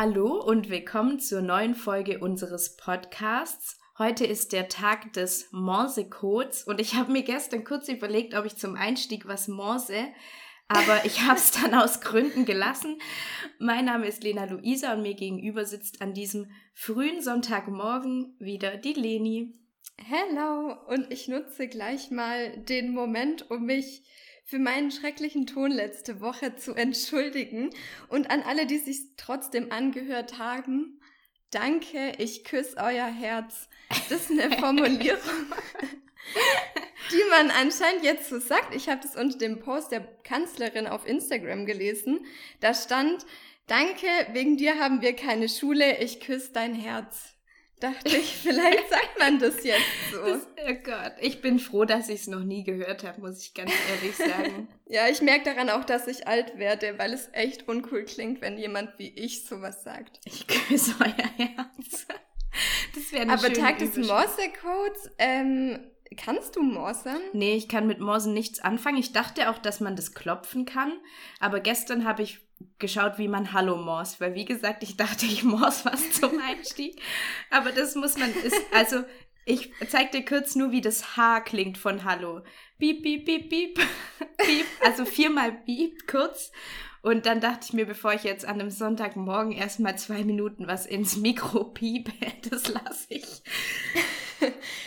Hallo und willkommen zur neuen Folge unseres Podcasts. Heute ist der Tag des Morse-Codes und ich habe mir gestern kurz überlegt, ob ich zum Einstieg was morse, aber ich habe es dann aus Gründen gelassen. Mein Name ist Lena Luisa und mir gegenüber sitzt an diesem frühen Sonntagmorgen wieder die Leni. Hello und ich nutze gleich mal den Moment, um mich für meinen schrecklichen Ton letzte Woche zu entschuldigen und an alle, die sich trotzdem angehört haben. Danke, ich küsse euer Herz. Das ist eine Formulierung, die man anscheinend jetzt so sagt. Ich habe das unter dem Post der Kanzlerin auf Instagram gelesen. Da stand, danke, wegen dir haben wir keine Schule, ich küsse dein Herz dachte ich, vielleicht sagt man das jetzt so. Das, oh Gott, ich bin froh, dass ich es noch nie gehört habe, muss ich ganz ehrlich sagen. ja, ich merke daran auch, dass ich alt werde, weil es echt uncool klingt, wenn jemand wie ich sowas sagt. Ich küsse euer Herz. Das wäre Aber Tag des Morse-Codes, ähm, Kannst du Morsen? Nee, ich kann mit Morsen nichts anfangen. Ich dachte auch, dass man das klopfen kann. Aber gestern habe ich geschaut, wie man Hallo morst, weil wie gesagt, ich dachte, ich morse was zum Einstieg. Aber das muss man, ist, also ich zeig dir kurz nur, wie das H klingt von Hallo. Piep, piep, piep, piep, piep. Also viermal piep, kurz. Und dann dachte ich mir, bevor ich jetzt an einem Sonntagmorgen erstmal zwei Minuten was ins Mikro piepe, das lasse ich.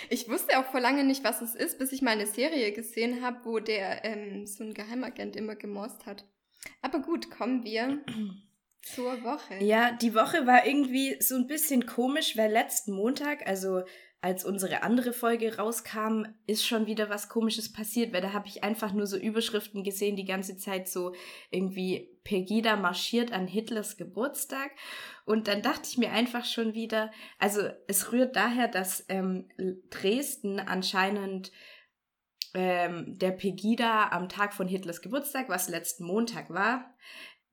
Ich wusste auch vor lange nicht, was es ist, bis ich mal eine Serie gesehen habe, wo der ähm, so ein Geheimagent immer gemorst hat. Aber gut, kommen wir zur Woche. Ja, die Woche war irgendwie so ein bisschen komisch, weil letzten Montag, also als unsere andere Folge rauskam, ist schon wieder was Komisches passiert, weil da habe ich einfach nur so Überschriften gesehen, die ganze Zeit so irgendwie Pegida marschiert an Hitlers Geburtstag. Und dann dachte ich mir einfach schon wieder, also es rührt daher, dass ähm, Dresden anscheinend ähm, der Pegida am Tag von Hitlers Geburtstag, was letzten Montag war,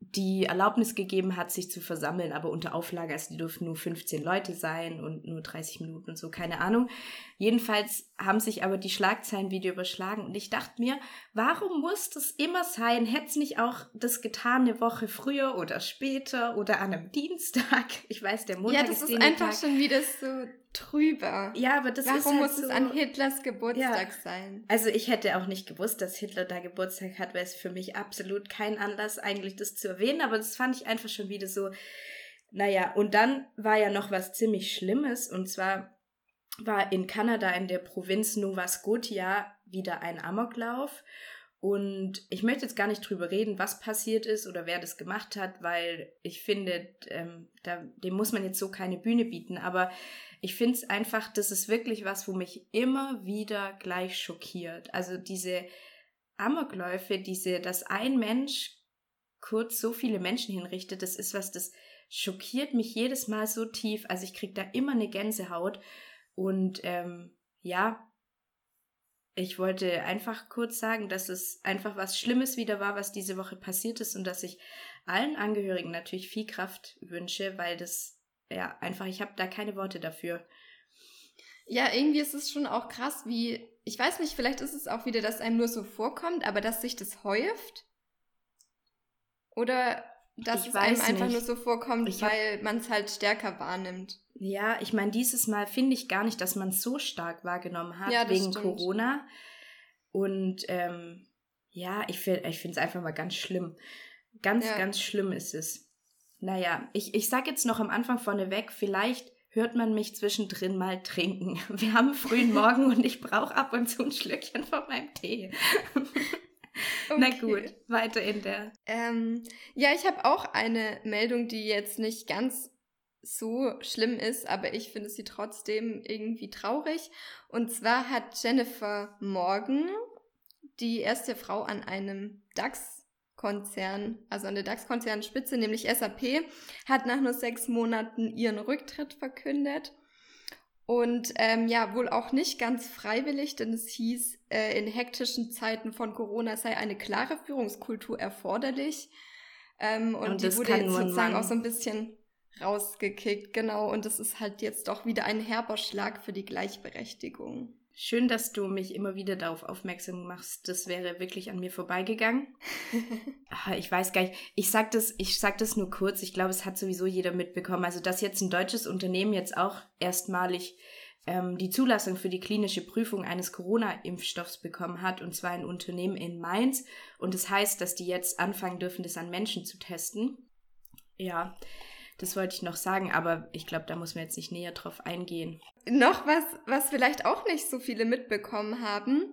die Erlaubnis gegeben hat, sich zu versammeln, aber unter Auflage, also die durften nur 15 Leute sein und nur 30 Minuten und so, keine Ahnung. Jedenfalls haben sich aber die Schlagzeilen wieder überschlagen und ich dachte mir, warum muss das immer sein? Hätte es nicht auch das getan eine Woche früher oder später oder an einem Dienstag? Ich weiß, der Montag ist Ja, das ist, ist einfach schon wieder so trüber. Ja, aber das Warum ist halt muss so, es an Hitlers Geburtstag ja. sein? Also ich hätte auch nicht gewusst, dass Hitler da Geburtstag hat, weil es für mich absolut kein Anlass eigentlich das zu erwähnen, aber das fand ich einfach schon wieder so, naja, und dann war ja noch was ziemlich Schlimmes und zwar war in Kanada in der Provinz Nova Scotia wieder ein Amoklauf und ich möchte jetzt gar nicht drüber reden, was passiert ist oder wer das gemacht hat, weil ich finde, ähm, da, dem muss man jetzt so keine Bühne bieten. Aber ich finde es einfach, das ist wirklich was, wo mich immer wieder gleich schockiert. Also diese Amokläufe, diese, dass ein Mensch kurz so viele Menschen hinrichtet, das ist was, das schockiert mich jedes Mal so tief. Also ich kriege da immer eine Gänsehaut. Und ähm, ja, ich wollte einfach kurz sagen, dass es einfach was Schlimmes wieder war, was diese Woche passiert ist und dass ich allen Angehörigen natürlich viel Kraft wünsche, weil das ja einfach, ich habe da keine Worte dafür. Ja, irgendwie ist es schon auch krass, wie, ich weiß nicht, vielleicht ist es auch wieder, dass einem nur so vorkommt, aber dass sich das häuft. Oder dass ich es einem einfach nicht. nur so vorkommt, ich weil man es halt stärker wahrnimmt. Ja, ich meine, dieses Mal finde ich gar nicht, dass man es so stark wahrgenommen hat ja, wegen stimmt. Corona. Und ähm, ja, ich finde ich es einfach mal ganz schlimm. Ganz, ja. ganz schlimm ist es. Naja, ich, ich sag jetzt noch am Anfang vorneweg, vielleicht hört man mich zwischendrin mal trinken. Wir haben frühen Morgen und ich brauche ab und zu ein Schlückchen von meinem Tee. Okay. Na gut, weiter in der. Ähm, ja, ich habe auch eine Meldung, die jetzt nicht ganz so schlimm ist, aber ich finde sie trotzdem irgendwie traurig. Und zwar hat Jennifer Morgan, die erste Frau an einem DAX-Konzern, also an der DAX-Konzernspitze, nämlich SAP, hat nach nur sechs Monaten ihren Rücktritt verkündet. Und ähm, ja, wohl auch nicht ganz freiwillig, denn es hieß, äh, in hektischen Zeiten von Corona sei eine klare Führungskultur erforderlich. Ähm, und, und die wurde jetzt sozusagen auch so ein bisschen rausgekickt, genau. Und das ist halt jetzt doch wieder ein herber Schlag für die Gleichberechtigung. Schön, dass du mich immer wieder darauf aufmerksam machst. Das wäre wirklich an mir vorbeigegangen. Ah, ich weiß gar nicht. Ich sag das, ich sag das nur kurz. Ich glaube, es hat sowieso jeder mitbekommen. Also, dass jetzt ein deutsches Unternehmen jetzt auch erstmalig ähm, die Zulassung für die klinische Prüfung eines Corona-Impfstoffs bekommen hat, und zwar ein Unternehmen in Mainz. Und das heißt, dass die jetzt anfangen dürfen, das an Menschen zu testen. Ja, das wollte ich noch sagen, aber ich glaube, da muss man jetzt nicht näher drauf eingehen. Noch was, was vielleicht auch nicht so viele mitbekommen haben,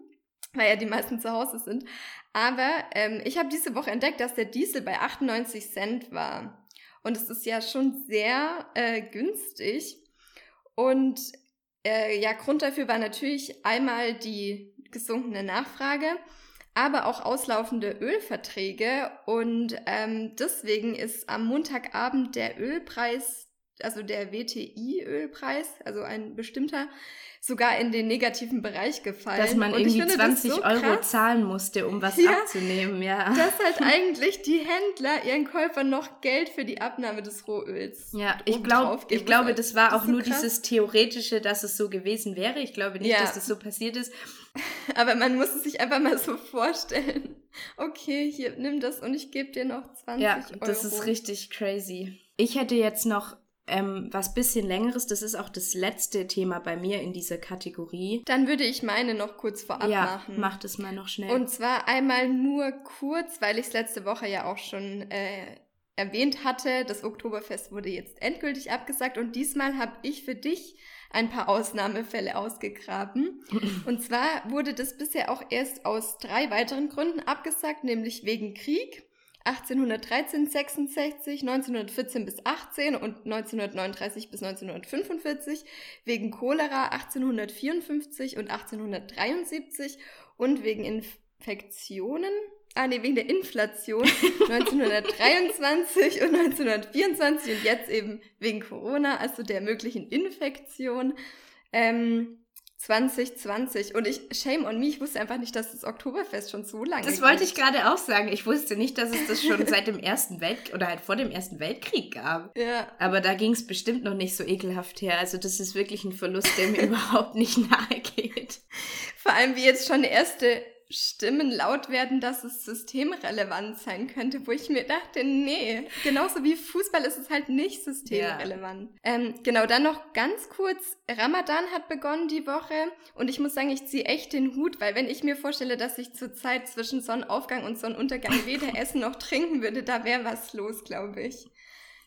weil ja die meisten zu Hause sind. Aber ähm, ich habe diese Woche entdeckt, dass der Diesel bei 98 Cent war. Und es ist ja schon sehr äh, günstig. Und äh, ja, Grund dafür war natürlich einmal die gesunkene Nachfrage aber auch auslaufende Ölverträge. Und ähm, deswegen ist am Montagabend der Ölpreis, also der WTI-Ölpreis, also ein bestimmter, sogar in den negativen Bereich gefallen. Dass man und irgendwie finde, 20 so Euro krass, zahlen musste, um was ja, abzunehmen, ja. Dass halt eigentlich die Händler ihren Käufern noch Geld für die Abnahme des Rohöls. Ja, ich, glaub, ich glaube, das war das auch so nur krass. dieses Theoretische, dass es so gewesen wäre. Ich glaube nicht, ja. dass das so passiert ist. Aber man muss es sich einfach mal so vorstellen. Okay, hier, nimm das und ich gebe dir noch 20 ja, Euro. Ja, das ist richtig crazy. Ich hätte jetzt noch ähm, was bisschen längeres. Das ist auch das letzte Thema bei mir in dieser Kategorie. Dann würde ich meine noch kurz vorab ja, machen. mach das mal noch schnell. Und zwar einmal nur kurz, weil ich es letzte Woche ja auch schon äh, erwähnt hatte. Das Oktoberfest wurde jetzt endgültig abgesagt und diesmal habe ich für dich ein paar Ausnahmefälle ausgegraben. Und zwar wurde das bisher auch erst aus drei weiteren Gründen abgesagt, nämlich wegen Krieg, 1813, 66, 1914 bis 18 und 1939 bis 1945, wegen Cholera 1854 und 1873 und wegen Infektionen ah nee, wegen der Inflation 1923 und 1924 und jetzt eben wegen Corona, also der möglichen Infektion. Ähm, 2020 und ich, shame on me, ich wusste einfach nicht, dass das Oktoberfest schon so lange Das wollte ich gerade auch sagen. Ich wusste nicht, dass es das schon seit dem Ersten Weltkrieg oder halt vor dem Ersten Weltkrieg gab. Ja. Aber da ging es bestimmt noch nicht so ekelhaft her. Also das ist wirklich ein Verlust, der mir überhaupt nicht nahe geht. Vor allem wie jetzt schon erste Stimmen laut werden, dass es systemrelevant sein könnte, wo ich mir dachte, nee, genauso wie Fußball ist es halt nicht systemrelevant. Ja. Ähm, genau, dann noch ganz kurz, Ramadan hat begonnen die Woche und ich muss sagen, ich ziehe echt den Hut, weil wenn ich mir vorstelle, dass ich zur Zeit zwischen Sonnenaufgang und Sonnenuntergang weder essen noch trinken würde, da wäre was los, glaube ich.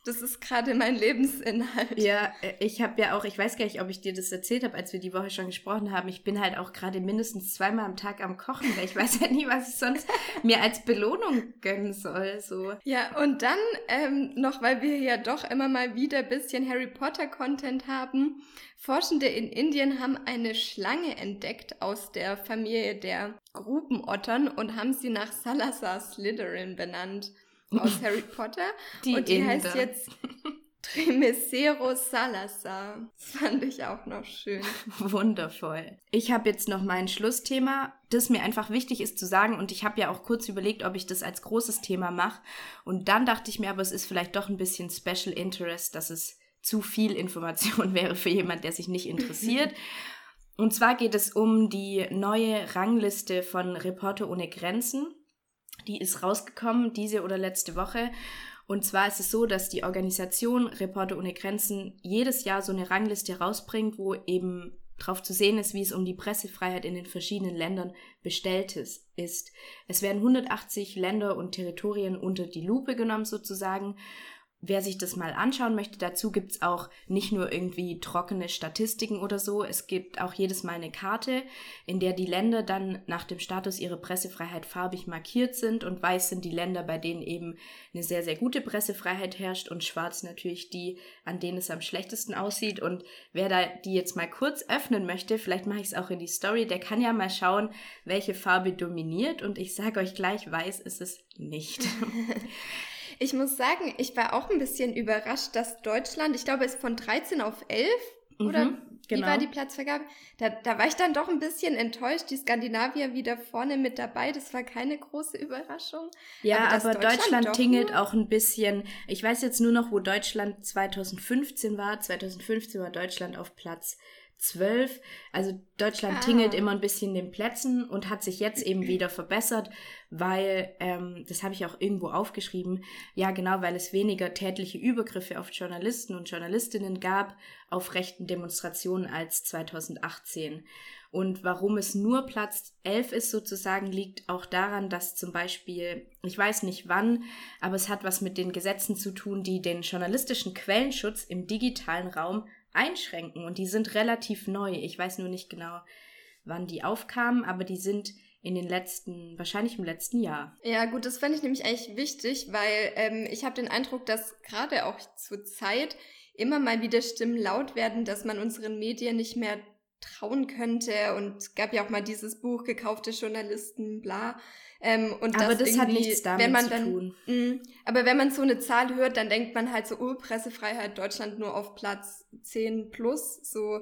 Das ist gerade mein Lebensinhalt. Ja, äh, ich habe ja auch, ich weiß gar nicht, ob ich dir das erzählt habe, als wir die Woche schon gesprochen haben. Ich bin halt auch gerade mindestens zweimal am Tag am Kochen, weil ich weiß ja nie, was ich sonst mir als Belohnung gönnen soll. So. Ja, und dann ähm, noch, weil wir ja doch immer mal wieder ein bisschen Harry Potter-Content haben. Forschende in Indien haben eine Schlange entdeckt aus der Familie der Grubenottern und haben sie nach Salazar Slytherin benannt aus Harry Potter. Die und die Inder. heißt jetzt Tremesero Salazar. Das fand ich auch noch schön. Wundervoll. Ich habe jetzt noch mein Schlussthema, das mir einfach wichtig ist zu sagen. Und ich habe ja auch kurz überlegt, ob ich das als großes Thema mache. Und dann dachte ich mir, aber es ist vielleicht doch ein bisschen Special Interest, dass es zu viel Information wäre für jemand, der sich nicht interessiert. Und zwar geht es um die neue Rangliste von Reporter ohne Grenzen. Die ist rausgekommen diese oder letzte Woche. Und zwar ist es so, dass die Organisation Reporter ohne Grenzen jedes Jahr so eine Rangliste rausbringt, wo eben drauf zu sehen ist, wie es um die Pressefreiheit in den verschiedenen Ländern bestellt ist. Es werden 180 Länder und Territorien unter die Lupe genommen sozusagen Wer sich das mal anschauen möchte, dazu gibt's auch nicht nur irgendwie trockene Statistiken oder so, es gibt auch jedes Mal eine Karte, in der die Länder dann nach dem Status ihrer Pressefreiheit farbig markiert sind und weiß sind die Länder, bei denen eben eine sehr, sehr gute Pressefreiheit herrscht und schwarz natürlich die, an denen es am schlechtesten aussieht. Und wer da die jetzt mal kurz öffnen möchte, vielleicht mache ich es auch in die Story, der kann ja mal schauen, welche Farbe dominiert und ich sage euch gleich, weiß ist es nicht. Ich muss sagen, ich war auch ein bisschen überrascht, dass Deutschland, ich glaube, es ist von 13 auf 11 oder mhm, genau. wie war die Platzvergabe? Da, da war ich dann doch ein bisschen enttäuscht. Die Skandinavier wieder vorne mit dabei. Das war keine große Überraschung. Ja, aber, aber Deutschland, Deutschland tingelt auch ein bisschen. Ich weiß jetzt nur noch, wo Deutschland 2015 war. 2015 war Deutschland auf Platz 12. Also Deutschland ah. tingelt immer ein bisschen den Plätzen und hat sich jetzt eben wieder verbessert, weil, ähm, das habe ich auch irgendwo aufgeschrieben, ja genau, weil es weniger tätliche Übergriffe auf Journalisten und Journalistinnen gab auf rechten Demonstrationen als 2018. Und warum es nur Platz 11 ist sozusagen, liegt auch daran, dass zum Beispiel, ich weiß nicht wann, aber es hat was mit den Gesetzen zu tun, die den journalistischen Quellenschutz im digitalen Raum einschränken. Und die sind relativ neu. Ich weiß nur nicht genau, wann die aufkamen, aber die sind in den letzten, wahrscheinlich im letzten Jahr. Ja, gut, das fände ich nämlich eigentlich wichtig, weil ähm, ich habe den Eindruck, dass gerade auch zur Zeit immer mal wieder Stimmen laut werden, dass man unseren Medien nicht mehr trauen könnte. Und es gab ja auch mal dieses Buch Gekaufte Journalisten, bla. Ähm, und aber das, das hat nichts damit wenn man zu dann, tun. Mh, aber wenn man so eine Zahl hört, dann denkt man halt so, oh, Pressefreiheit Deutschland nur auf Platz 10 plus. So,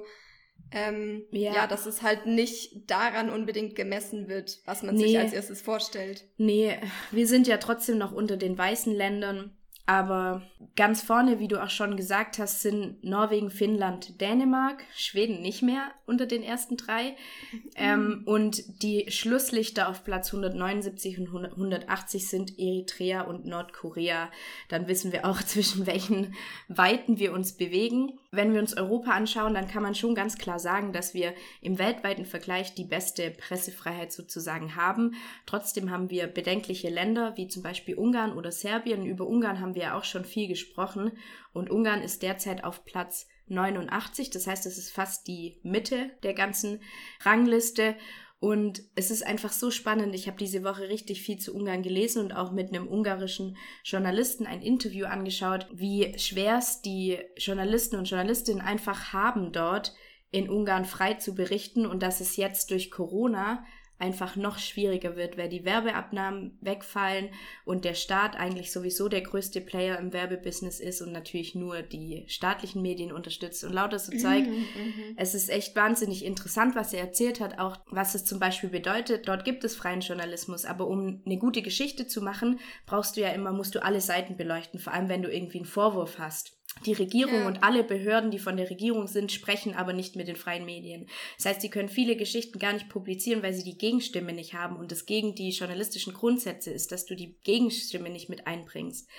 ähm, ja. ja, dass es halt nicht daran unbedingt gemessen wird, was man nee. sich als erstes vorstellt. Nee, wir sind ja trotzdem noch unter den weißen Ländern. Aber ganz vorne, wie du auch schon gesagt hast, sind Norwegen, Finnland, Dänemark, Schweden nicht mehr unter den ersten drei. Mhm. Ähm, und die Schlusslichter auf Platz 179 und 180 sind Eritrea und Nordkorea. Dann wissen wir auch, zwischen welchen Weiten wir uns bewegen. Wenn wir uns Europa anschauen, dann kann man schon ganz klar sagen, dass wir im weltweiten Vergleich die beste Pressefreiheit sozusagen haben. Trotzdem haben wir bedenkliche Länder wie zum Beispiel Ungarn oder Serbien. Über Ungarn haben wir auch schon viel gesprochen und Ungarn ist derzeit auf Platz 89. Das heißt, es ist fast die Mitte der ganzen Rangliste. Und es ist einfach so spannend. Ich habe diese Woche richtig viel zu Ungarn gelesen und auch mit einem ungarischen Journalisten ein Interview angeschaut, wie schwer es die Journalisten und Journalistinnen einfach haben, dort in Ungarn frei zu berichten und dass es jetzt durch Corona einfach noch schwieriger wird, weil die Werbeabnahmen wegfallen und der Staat eigentlich sowieso der größte Player im Werbebusiness ist und natürlich nur die staatlichen Medien unterstützt und lauter so Zeug. Mhm, mhm, es ist echt wahnsinnig interessant, was er erzählt hat, auch was es zum Beispiel bedeutet. Dort gibt es freien Journalismus, aber um eine gute Geschichte zu machen, brauchst du ja immer, musst du alle Seiten beleuchten, vor allem wenn du irgendwie einen Vorwurf hast. Die Regierung ja. und alle Behörden, die von der Regierung sind, sprechen aber nicht mit den freien Medien. Das heißt, sie können viele Geschichten gar nicht publizieren, weil sie die Gegenstimme nicht haben und es gegen die journalistischen Grundsätze ist, dass du die Gegenstimme nicht mit einbringst.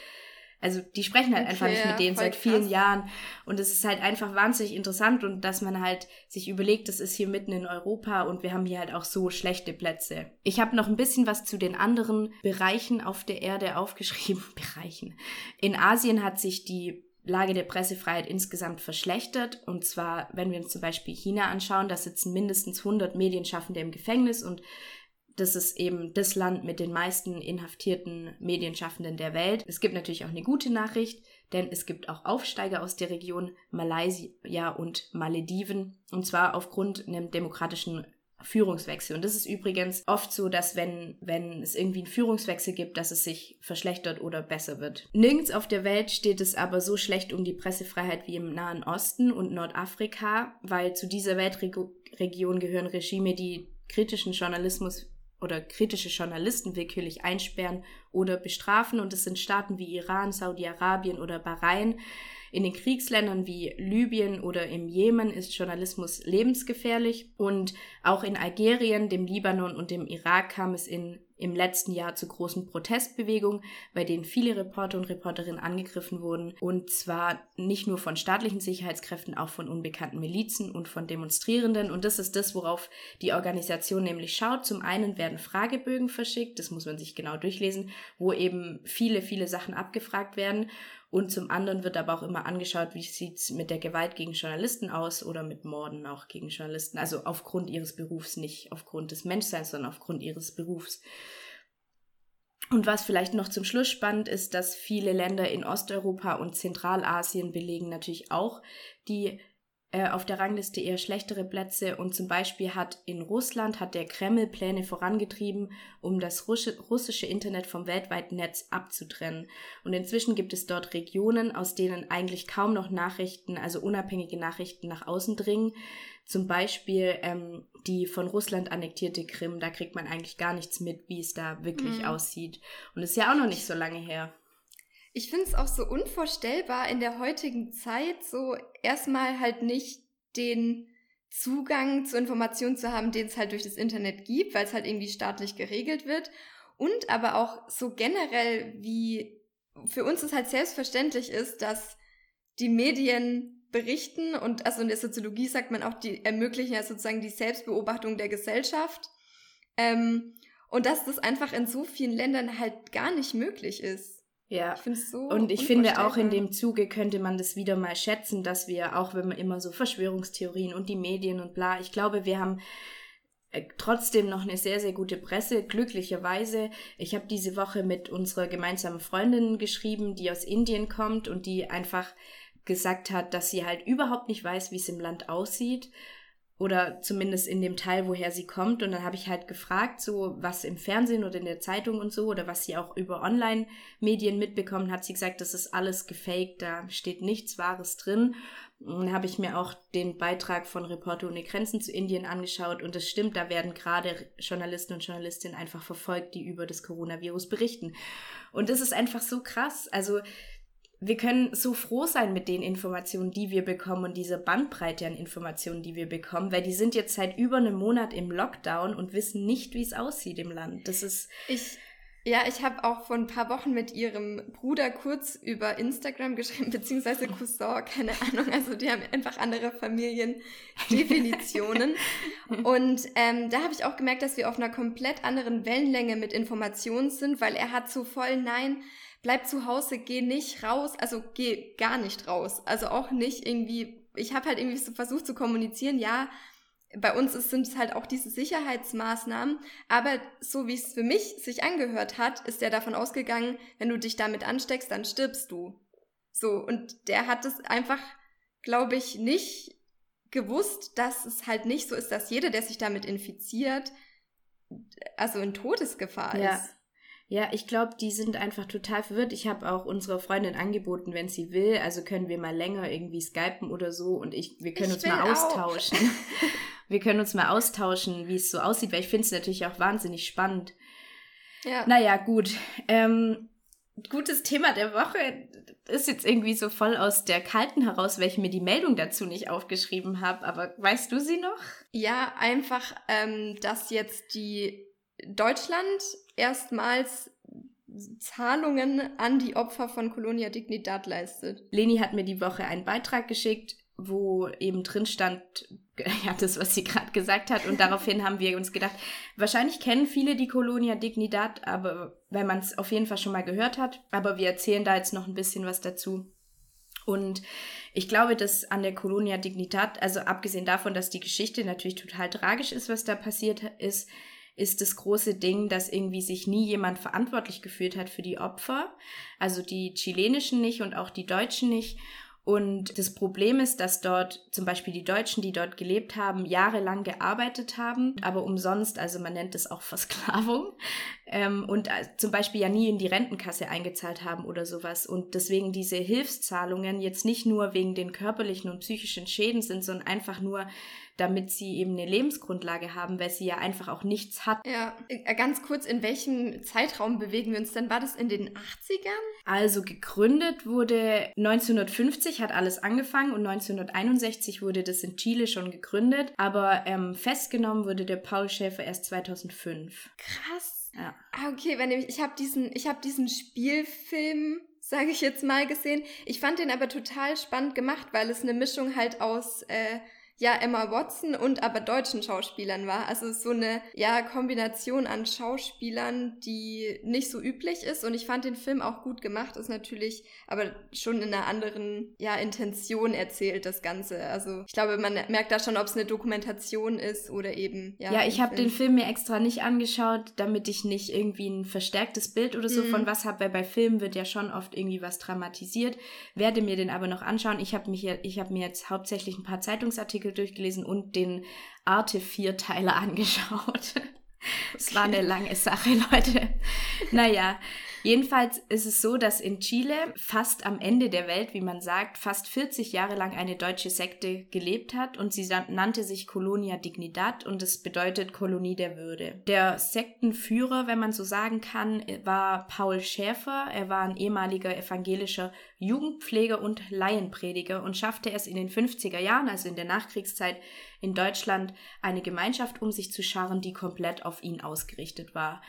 Also die sprechen halt okay, einfach nicht mit denen seit vielen krass. Jahren. Und es ist halt einfach wahnsinnig interessant und dass man halt sich überlegt, das ist hier mitten in Europa und wir haben hier halt auch so schlechte Plätze. Ich habe noch ein bisschen was zu den anderen Bereichen auf der Erde aufgeschrieben. Bereichen. In Asien hat sich die Lage der Pressefreiheit insgesamt verschlechtert. Und zwar, wenn wir uns zum Beispiel China anschauen, da sitzen mindestens 100 Medienschaffende im Gefängnis und das ist eben das Land mit den meisten inhaftierten Medienschaffenden der Welt. Es gibt natürlich auch eine gute Nachricht, denn es gibt auch Aufsteiger aus der Region Malaysia und Malediven. Und zwar aufgrund einem demokratischen Führungswechsel. Und das ist übrigens oft so, dass wenn, wenn es irgendwie einen Führungswechsel gibt, dass es sich verschlechtert oder besser wird. Nirgends auf der Welt steht es aber so schlecht um die Pressefreiheit wie im Nahen Osten und Nordafrika, weil zu dieser Weltregion gehören Regime, die kritischen Journalismus oder kritische Journalisten willkürlich einsperren oder bestrafen. Und es sind Staaten wie Iran, Saudi-Arabien oder Bahrain, in den Kriegsländern wie Libyen oder im Jemen ist Journalismus lebensgefährlich. Und auch in Algerien, dem Libanon und dem Irak kam es in, im letzten Jahr zu großen Protestbewegungen, bei denen viele Reporter und Reporterinnen angegriffen wurden. Und zwar nicht nur von staatlichen Sicherheitskräften, auch von unbekannten Milizen und von Demonstrierenden. Und das ist das, worauf die Organisation nämlich schaut. Zum einen werden Fragebögen verschickt, das muss man sich genau durchlesen, wo eben viele, viele Sachen abgefragt werden und zum anderen wird aber auch immer angeschaut, wie sieht's mit der Gewalt gegen Journalisten aus oder mit Morden auch gegen Journalisten. Also aufgrund ihres Berufs, nicht aufgrund des Menschseins, sondern aufgrund ihres Berufs. Und was vielleicht noch zum Schluss spannend ist, dass viele Länder in Osteuropa und Zentralasien belegen natürlich auch die äh, auf der Rangliste eher schlechtere Plätze und zum Beispiel hat in Russland hat der Kreml Pläne vorangetrieben, um das russische Internet vom weltweiten Netz abzutrennen. Und inzwischen gibt es dort Regionen, aus denen eigentlich kaum noch Nachrichten, also unabhängige Nachrichten nach außen dringen. Zum Beispiel ähm, die von Russland annektierte Krim, da kriegt man eigentlich gar nichts mit, wie es da wirklich mhm. aussieht. Und es ist ja auch noch nicht so lange her. Ich finde es auch so unvorstellbar in der heutigen Zeit, so erstmal halt nicht den Zugang zu Informationen zu haben, den es halt durch das Internet gibt, weil es halt irgendwie staatlich geregelt wird. Und aber auch so generell, wie für uns es halt selbstverständlich ist, dass die Medien berichten und also in der Soziologie sagt man auch, die ermöglichen ja sozusagen die Selbstbeobachtung der Gesellschaft. Ähm, und dass das einfach in so vielen Ländern halt gar nicht möglich ist. Ja, ich so und ich finde auch in dem Zuge könnte man das wieder mal schätzen, dass wir, auch wenn man immer so Verschwörungstheorien und die Medien und bla, ich glaube, wir haben äh, trotzdem noch eine sehr, sehr gute Presse, glücklicherweise. Ich habe diese Woche mit unserer gemeinsamen Freundin geschrieben, die aus Indien kommt und die einfach gesagt hat, dass sie halt überhaupt nicht weiß, wie es im Land aussieht oder zumindest in dem Teil, woher sie kommt. Und dann habe ich halt gefragt, so was im Fernsehen oder in der Zeitung und so oder was sie auch über Online-Medien mitbekommen hat. Sie gesagt, das ist alles gefaked, da steht nichts Wahres drin. Und dann habe ich mir auch den Beitrag von Reporter ohne Grenzen zu Indien angeschaut und es stimmt, da werden gerade Journalisten und Journalistinnen einfach verfolgt, die über das Coronavirus berichten. Und das ist einfach so krass. Also wir können so froh sein mit den Informationen, die wir bekommen und dieser Bandbreite an Informationen, die wir bekommen, weil die sind jetzt seit über einem Monat im Lockdown und wissen nicht, wie es aussieht im Land. Das ist. Ich, ja, ich habe auch vor ein paar Wochen mit ihrem Bruder kurz über Instagram geschrieben, beziehungsweise Cousin, keine Ahnung. Also die haben einfach andere Familiendefinitionen. und ähm, da habe ich auch gemerkt, dass wir auf einer komplett anderen Wellenlänge mit Informationen sind, weil er hat so voll, nein, bleib zu Hause, geh nicht raus, also geh gar nicht raus. Also auch nicht irgendwie, ich habe halt irgendwie so versucht zu kommunizieren, ja, bei uns sind es halt auch diese Sicherheitsmaßnahmen, aber so wie es für mich sich angehört hat, ist er davon ausgegangen, wenn du dich damit ansteckst, dann stirbst du. So, und der hat es einfach, glaube ich, nicht gewusst, dass es halt nicht so ist, dass jeder, der sich damit infiziert, also in Todesgefahr ja. ist. Ja, ich glaube, die sind einfach total verwirrt. Ich habe auch unserer Freundin angeboten, wenn sie will, also können wir mal länger irgendwie skypen oder so und ich, wir können ich uns mal austauschen. wir können uns mal austauschen, wie es so aussieht, weil ich finde es natürlich auch wahnsinnig spannend. Ja. Naja, gut. Ähm, gutes Thema der Woche ist jetzt irgendwie so voll aus der Kalten heraus, weil ich mir die Meldung dazu nicht aufgeschrieben habe. Aber weißt du sie noch? Ja, einfach, ähm, dass jetzt die Deutschland erstmals Zahlungen an die Opfer von Colonia Dignidad leistet. Leni hat mir die Woche einen Beitrag geschickt, wo eben drin stand, ja, das, was sie gerade gesagt hat. Und daraufhin haben wir uns gedacht, wahrscheinlich kennen viele die Colonia Dignidad, aber weil man es auf jeden Fall schon mal gehört hat. Aber wir erzählen da jetzt noch ein bisschen was dazu. Und ich glaube, dass an der Colonia Dignidad, also abgesehen davon, dass die Geschichte natürlich total tragisch ist, was da passiert ist, ist das große Ding, dass irgendwie sich nie jemand verantwortlich gefühlt hat für die Opfer. Also die chilenischen nicht und auch die deutschen nicht. Und das Problem ist, dass dort zum Beispiel die Deutschen, die dort gelebt haben, jahrelang gearbeitet haben, aber umsonst, also man nennt es auch Versklavung, ähm, und äh, zum Beispiel ja nie in die Rentenkasse eingezahlt haben oder sowas. Und deswegen diese Hilfszahlungen jetzt nicht nur wegen den körperlichen und psychischen Schäden sind, sondern einfach nur damit sie eben eine Lebensgrundlage haben, weil sie ja einfach auch nichts hat. Ja, äh, ganz kurz, in welchem Zeitraum bewegen wir uns denn? War das in den 80ern? Also gegründet wurde 1950, hat alles angefangen und 1961 wurde das in Chile schon gegründet, aber ähm, festgenommen wurde der Paul Schäfer erst 2005. Krass. Ja. Ah, okay, wenn ich, ich habe diesen, ich habe diesen Spielfilm sage ich jetzt mal gesehen. Ich fand den aber total spannend gemacht, weil es eine Mischung halt aus äh, ja Emma Watson und aber deutschen Schauspielern war. Also so eine ja Kombination an Schauspielern, die nicht so üblich ist. Und ich fand den Film auch gut gemacht. Ist natürlich aber schon in einer anderen ja Intention erzählt das Ganze. Also ich glaube, man merkt da schon, ob es eine Dokumentation ist oder eben ja. Ja, ich habe den Film mir extra nicht angeschaut, damit ich nicht irgendwie ein verstärktes Bild oder so mhm. von was habe, weil bei Filmen wird ja schon oft irgendwie was dramatisiert. Werde mir den aber noch anschauen. Ich habe mich, ich habe mir jetzt hauptsächlich ein paar Zeitungsartikel Artikel durchgelesen und den Arte-Vierteiler angeschaut. Es okay. war eine lange Sache, Leute. Naja, Jedenfalls ist es so, dass in Chile fast am Ende der Welt, wie man sagt, fast 40 Jahre lang eine deutsche Sekte gelebt hat und sie nannte sich Colonia Dignidad und es bedeutet Kolonie der Würde. Der Sektenführer, wenn man so sagen kann, war Paul Schäfer. Er war ein ehemaliger evangelischer Jugendpfleger und Laienprediger und schaffte es in den 50er Jahren, also in der Nachkriegszeit in Deutschland, eine Gemeinschaft um sich zu scharren, die komplett auf ihn ausgerichtet war.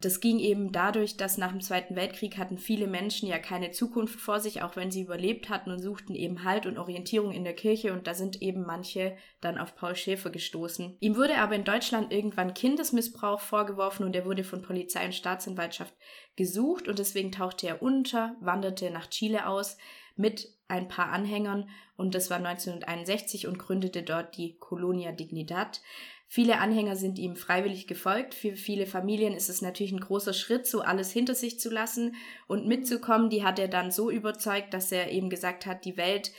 Das ging eben dadurch, dass nach dem Zweiten Weltkrieg hatten viele Menschen ja keine Zukunft vor sich, auch wenn sie überlebt hatten und suchten eben Halt und Orientierung in der Kirche und da sind eben manche dann auf Paul Schäfer gestoßen. Ihm wurde aber in Deutschland irgendwann Kindesmissbrauch vorgeworfen und er wurde von Polizei und Staatsanwaltschaft gesucht und deswegen tauchte er unter, wanderte nach Chile aus mit ein paar Anhängern und das war 1961 und gründete dort die Colonia Dignidad. Viele Anhänger sind ihm freiwillig gefolgt. Für viele Familien ist es natürlich ein großer Schritt, so alles hinter sich zu lassen und mitzukommen. Die hat er dann so überzeugt, dass er eben gesagt hat, die Welt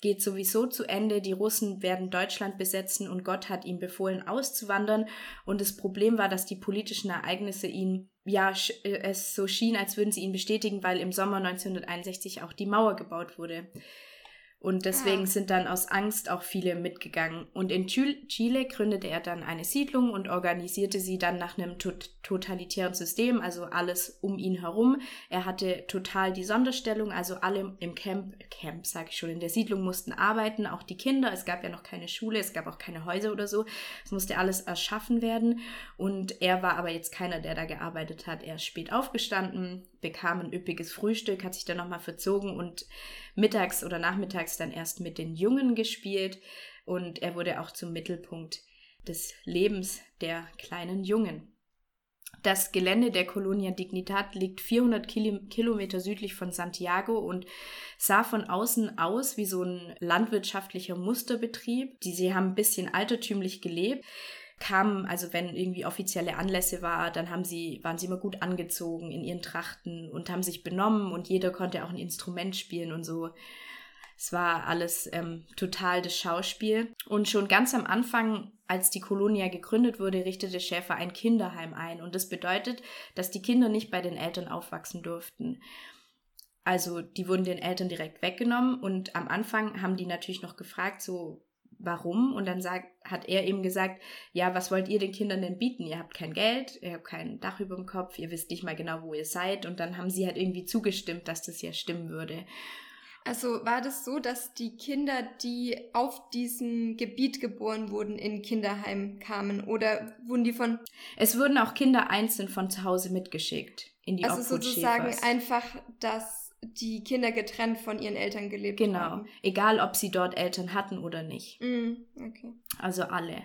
geht sowieso zu Ende, die Russen werden Deutschland besetzen und Gott hat ihm befohlen auszuwandern. Und das Problem war, dass die politischen Ereignisse ihn, ja, äh, es so schien, als würden sie ihn bestätigen, weil im Sommer 1961 auch die Mauer gebaut wurde. Und deswegen ah. sind dann aus Angst auch viele mitgegangen. Und in Chile gründete er dann eine Siedlung und organisierte sie dann nach einem tot totalitären System, also alles um ihn herum. Er hatte total die Sonderstellung, also alle im Camp, Camp sage ich schon, in der Siedlung mussten arbeiten, auch die Kinder. Es gab ja noch keine Schule, es gab auch keine Häuser oder so. Es musste alles erschaffen werden. Und er war aber jetzt keiner, der da gearbeitet hat. Er ist spät aufgestanden, bekam ein üppiges Frühstück, hat sich dann nochmal verzogen und mittags oder nachmittags dann erst mit den Jungen gespielt und er wurde auch zum Mittelpunkt des Lebens der kleinen Jungen. Das Gelände der Colonia Dignidad liegt 400 Kilometer südlich von Santiago und sah von außen aus wie so ein landwirtschaftlicher Musterbetrieb. Die, sie haben ein bisschen altertümlich gelebt kamen, also wenn irgendwie offizielle Anlässe war, dann haben sie, waren sie immer gut angezogen in ihren Trachten und haben sich benommen und jeder konnte auch ein Instrument spielen und so. Es war alles ähm, total das Schauspiel. Und schon ganz am Anfang, als die Kolonia gegründet wurde, richtete Schäfer ein Kinderheim ein. Und das bedeutet, dass die Kinder nicht bei den Eltern aufwachsen durften. Also die wurden den Eltern direkt weggenommen und am Anfang haben die natürlich noch gefragt, so warum? Und dann sagt, hat er eben gesagt, ja, was wollt ihr den Kindern denn bieten? Ihr habt kein Geld, ihr habt kein Dach über dem Kopf, ihr wisst nicht mal genau, wo ihr seid. Und dann haben sie halt irgendwie zugestimmt, dass das ja stimmen würde. Also war das so, dass die Kinder, die auf diesem Gebiet geboren wurden, in Kinderheim kamen oder wurden die von... Es wurden auch Kinder einzeln von zu Hause mitgeschickt in die Also sozusagen einfach, dass die Kinder getrennt von ihren Eltern gelebt genau. haben. Genau, egal ob sie dort Eltern hatten oder nicht. Mm, okay. Also alle.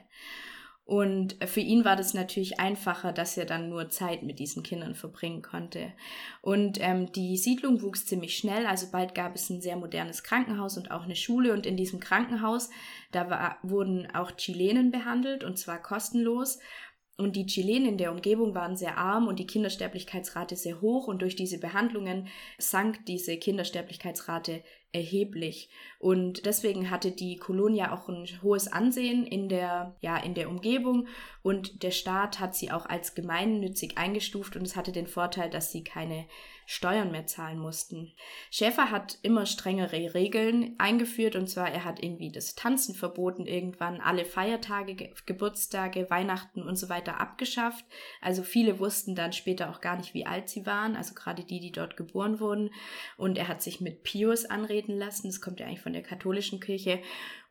Und für ihn war das natürlich einfacher, dass er dann nur Zeit mit diesen Kindern verbringen konnte. Und ähm, die Siedlung wuchs ziemlich schnell. Also bald gab es ein sehr modernes Krankenhaus und auch eine Schule. Und in diesem Krankenhaus, da war, wurden auch Chilenen behandelt und zwar kostenlos. Und die Chilenen in der Umgebung waren sehr arm und die Kindersterblichkeitsrate sehr hoch. Und durch diese Behandlungen sank diese Kindersterblichkeitsrate erheblich. Und deswegen hatte die Kolonia auch ein hohes Ansehen in der, ja, in der Umgebung. Und der Staat hat sie auch als gemeinnützig eingestuft. Und es hatte den Vorteil, dass sie keine Steuern mehr zahlen mussten. Schäfer hat immer strengere Regeln eingeführt und zwar er hat irgendwie das Tanzen verboten, irgendwann alle Feiertage, Geburtstage, Weihnachten und so weiter abgeschafft. Also viele wussten dann später auch gar nicht, wie alt sie waren, also gerade die, die dort geboren wurden. Und er hat sich mit Pius anreden lassen, das kommt ja eigentlich von der katholischen Kirche.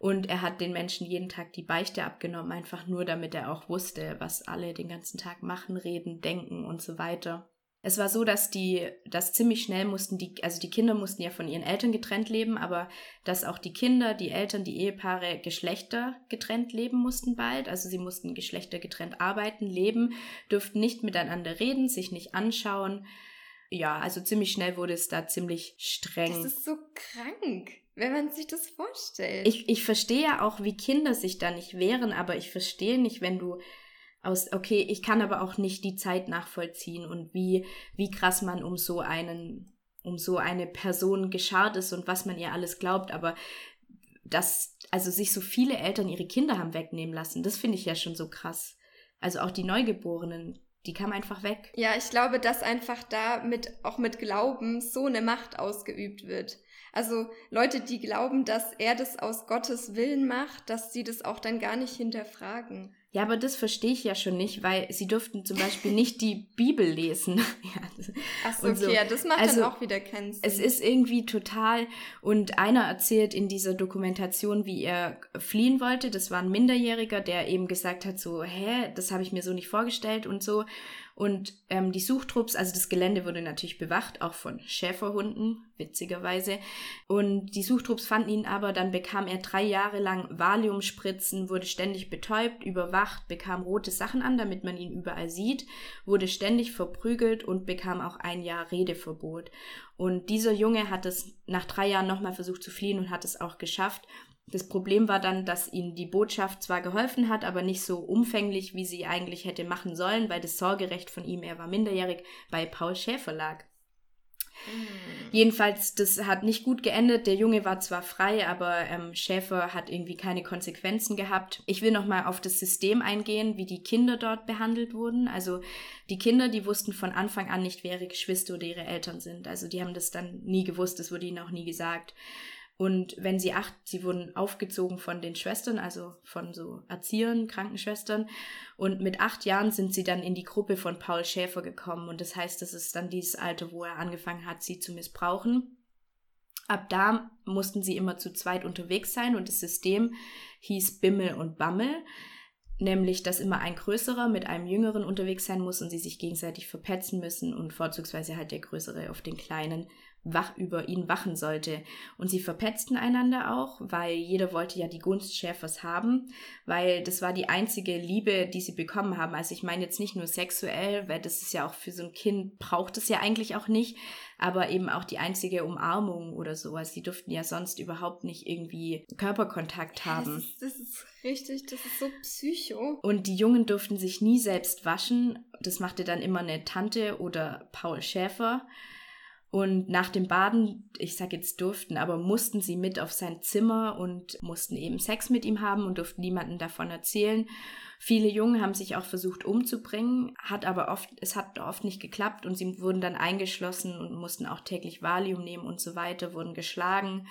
Und er hat den Menschen jeden Tag die Beichte abgenommen, einfach nur damit er auch wusste, was alle den ganzen Tag machen, reden, denken und so weiter. Es war so, dass die, dass ziemlich schnell mussten die, also die Kinder mussten ja von ihren Eltern getrennt leben, aber dass auch die Kinder, die Eltern, die Ehepaare Geschlechter getrennt leben mussten bald. Also sie mussten Geschlechter getrennt arbeiten, leben, durften nicht miteinander reden, sich nicht anschauen. Ja, also ziemlich schnell wurde es da ziemlich streng. Das ist so krank, wenn man sich das vorstellt. Ich, ich verstehe ja auch, wie Kinder sich da nicht wehren, aber ich verstehe nicht, wenn du aus, okay, ich kann aber auch nicht die Zeit nachvollziehen und wie, wie krass man um so einen, um so eine Person geschart ist und was man ihr alles glaubt, aber dass, also sich so viele Eltern ihre Kinder haben wegnehmen lassen, das finde ich ja schon so krass. Also auch die Neugeborenen, die kam einfach weg. Ja, ich glaube, dass einfach da mit, auch mit Glauben so eine Macht ausgeübt wird. Also Leute, die glauben, dass er das aus Gottes Willen macht, dass sie das auch dann gar nicht hinterfragen. Ja, aber das verstehe ich ja schon nicht, weil sie durften zum Beispiel nicht die Bibel lesen. ja, Ach so, okay, so. ja, das macht also, dann auch wieder keinen Sinn. Es ist irgendwie total, und einer erzählt in dieser Dokumentation, wie er fliehen wollte. Das war ein Minderjähriger, der eben gesagt hat, so, hä, das habe ich mir so nicht vorgestellt und so. Und ähm, die Suchtrupps, also das Gelände wurde natürlich bewacht, auch von Schäferhunden, witzigerweise. Und die Suchtrupps fanden ihn aber, dann bekam er drei Jahre lang Valiumspritzen, wurde ständig betäubt, überwacht, bekam rote Sachen an, damit man ihn überall sieht, wurde ständig verprügelt und bekam auch ein Jahr Redeverbot. Und dieser Junge hat es nach drei Jahren nochmal versucht zu fliehen und hat es auch geschafft. Das Problem war dann, dass ihnen die Botschaft zwar geholfen hat, aber nicht so umfänglich, wie sie eigentlich hätte machen sollen, weil das Sorgerecht von ihm, er war minderjährig, bei Paul Schäfer lag. Mhm. Jedenfalls, das hat nicht gut geendet. Der Junge war zwar frei, aber ähm, Schäfer hat irgendwie keine Konsequenzen gehabt. Ich will nochmal auf das System eingehen, wie die Kinder dort behandelt wurden. Also die Kinder, die wussten von Anfang an nicht, wer ihre Geschwister oder ihre Eltern sind. Also die haben das dann nie gewusst, das wurde ihnen auch nie gesagt. Und wenn sie acht, sie wurden aufgezogen von den Schwestern, also von so Erziehern, Krankenschwestern. Und mit acht Jahren sind sie dann in die Gruppe von Paul Schäfer gekommen. Und das heißt, das ist dann dieses Alter, wo er angefangen hat, sie zu missbrauchen. Ab da mussten sie immer zu zweit unterwegs sein und das System hieß Bimmel und Bammel nämlich dass immer ein größerer mit einem jüngeren unterwegs sein muss und sie sich gegenseitig verpetzen müssen und vorzugsweise halt der größere auf den kleinen wach über ihn wachen sollte. Und sie verpetzten einander auch, weil jeder wollte ja die Gunst Schäfers haben, weil das war die einzige Liebe, die sie bekommen haben. Also ich meine jetzt nicht nur sexuell, weil das ist ja auch für so ein Kind braucht es ja eigentlich auch nicht, aber eben auch die einzige Umarmung oder so. Also sie durften ja sonst überhaupt nicht irgendwie Körperkontakt haben. Das ist, das ist richtig, das ist so psycho. Und die Jungen durften sich nie selbst waschen. Das machte dann immer eine Tante oder Paul Schäfer. Und nach dem Baden, ich sag jetzt durften, aber mussten sie mit auf sein Zimmer und mussten eben Sex mit ihm haben und durften niemanden davon erzählen. Viele Jungen haben sich auch versucht umzubringen, hat aber oft, es hat oft nicht geklappt und sie wurden dann eingeschlossen und mussten auch täglich Valium nehmen und so weiter, wurden geschlagen.